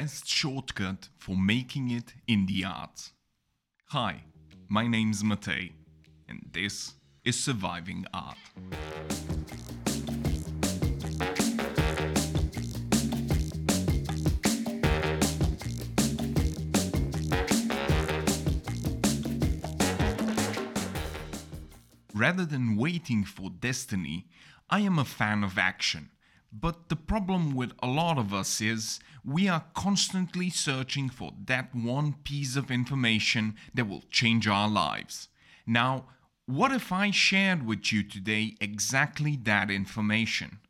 best shortcut for making it in the arts. Hi, my name's Matei, and this is Surviving Art. Rather than waiting for destiny, I am a fan of action. But the problem with a lot of us is we are constantly searching for that one piece of information that will change our lives. Now, what if I shared with you today exactly that information?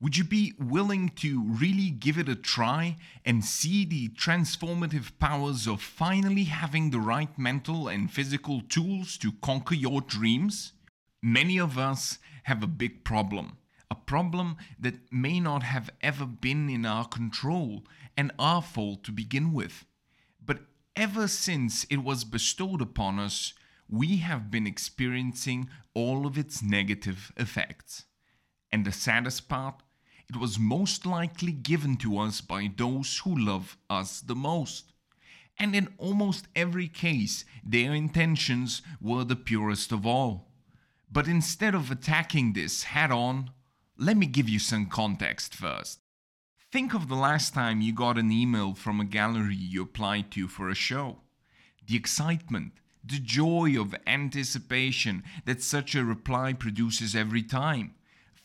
Would you be willing to really give it a try and see the transformative powers of finally having the right mental and physical tools to conquer your dreams? Many of us have a big problem, a problem that may not have ever been in our control and our fault to begin with. But ever since it was bestowed upon us, we have been experiencing all of its negative effects. And the saddest part, it was most likely given to us by those who love us the most. And in almost every case, their intentions were the purest of all. But instead of attacking this head on, let me give you some context first. Think of the last time you got an email from a gallery you applied to for a show. The excitement, the joy of anticipation that such a reply produces every time.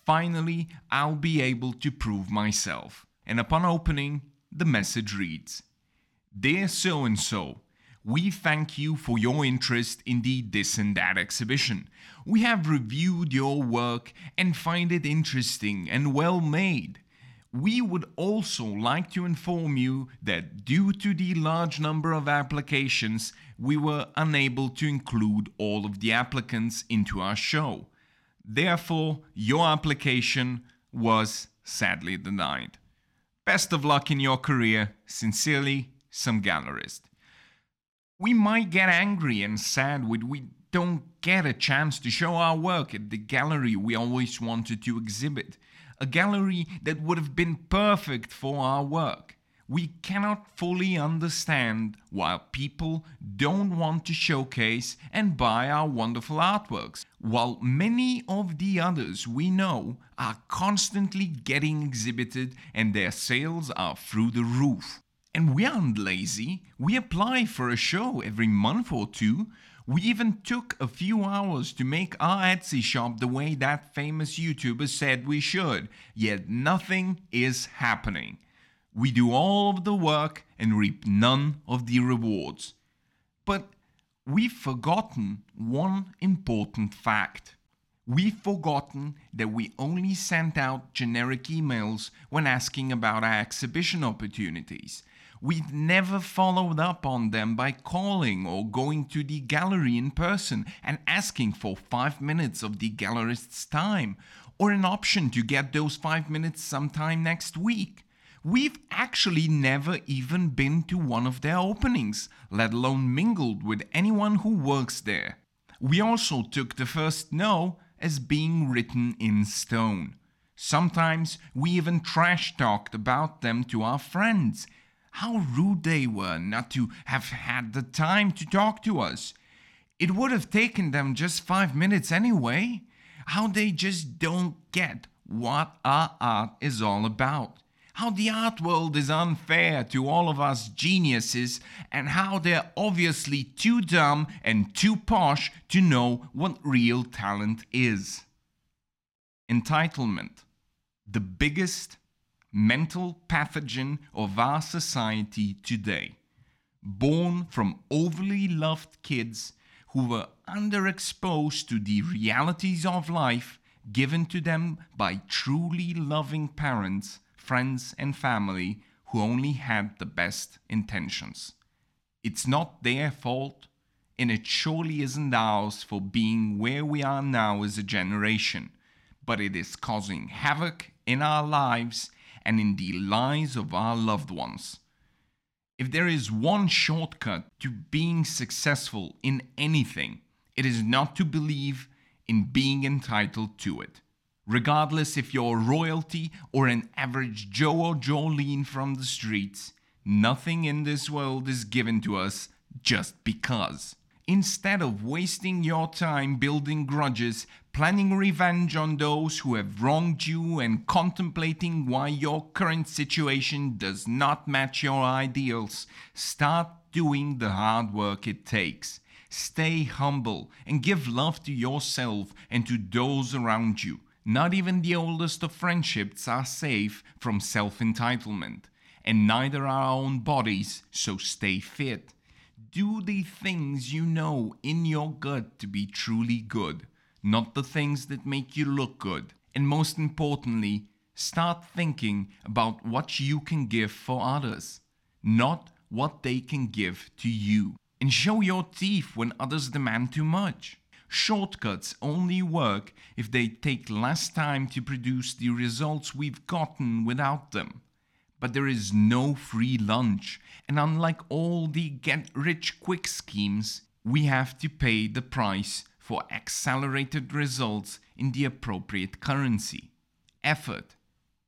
Finally, I'll be able to prove myself. And upon opening, the message reads Dear so and so, we thank you for your interest in the This and That exhibition. We have reviewed your work and find it interesting and well made. We would also like to inform you that due to the large number of applications, we were unable to include all of the applicants into our show. Therefore, your application was sadly denied. Best of luck in your career. Sincerely, some gallerist we might get angry and sad when we don't get a chance to show our work at the gallery we always wanted to exhibit. A gallery that would have been perfect for our work. We cannot fully understand why people don't want to showcase and buy our wonderful artworks, while many of the others we know are constantly getting exhibited and their sales are through the roof. And we aren't lazy. We apply for a show every month or two. We even took a few hours to make our Etsy shop the way that famous YouTuber said we should, yet nothing is happening. We do all of the work and reap none of the rewards. But we've forgotten one important fact. We've forgotten that we only sent out generic emails when asking about our exhibition opportunities. We'd never followed up on them by calling or going to the gallery in person and asking for five minutes of the gallerist's time, or an option to get those five minutes sometime next week. We've actually never even been to one of their openings, let alone mingled with anyone who works there. We also took the first no as being written in stone. Sometimes we even trash talked about them to our friends, how rude they were not to have had the time to talk to us. It would have taken them just five minutes anyway. How they just don't get what our art is all about. How the art world is unfair to all of us geniuses, and how they're obviously too dumb and too posh to know what real talent is. Entitlement. The biggest mental pathogen of our society today, born from overly loved kids who were underexposed to the realities of life given to them by truly loving parents, friends, and family who only had the best intentions. It's not their fault, and it surely isn't ours for being where we are now as a generation, but it is causing havoc in our lives and in the lives of our loved ones. If there is one shortcut to being successful in anything, it is not to believe in being entitled to it. Regardless if you're royalty or an average Joe or Jolene from the streets, Nothing in this world is given to us just because. Instead of wasting your time building grudges, planning revenge on those who have wronged you, and contemplating why your current situation does not match your ideals, start doing the hard work it takes. Stay humble and give love to yourself and to those around you. Not even the oldest of friendships are safe from self entitlement, and neither are our own bodies, so stay fit. Do the things you know in your gut to be truly good, not the things that make you look good. And most importantly, start thinking about what you can give for others, not what they can give to you. And show your teeth when others demand too much. Shortcuts only work if they take less time to produce the results we've gotten without them. But there is no free lunch, and unlike all the get rich quick schemes, we have to pay the price for accelerated results in the appropriate currency effort.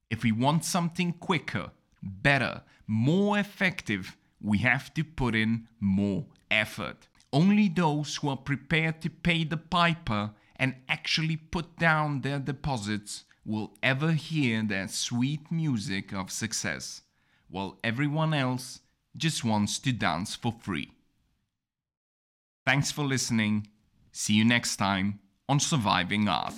If we want something quicker, better, more effective, we have to put in more effort. Only those who are prepared to pay the piper and actually put down their deposits will ever hear that sweet music of success, while everyone else just wants to dance for free. Thanks for listening. See you next time on Surviving Art.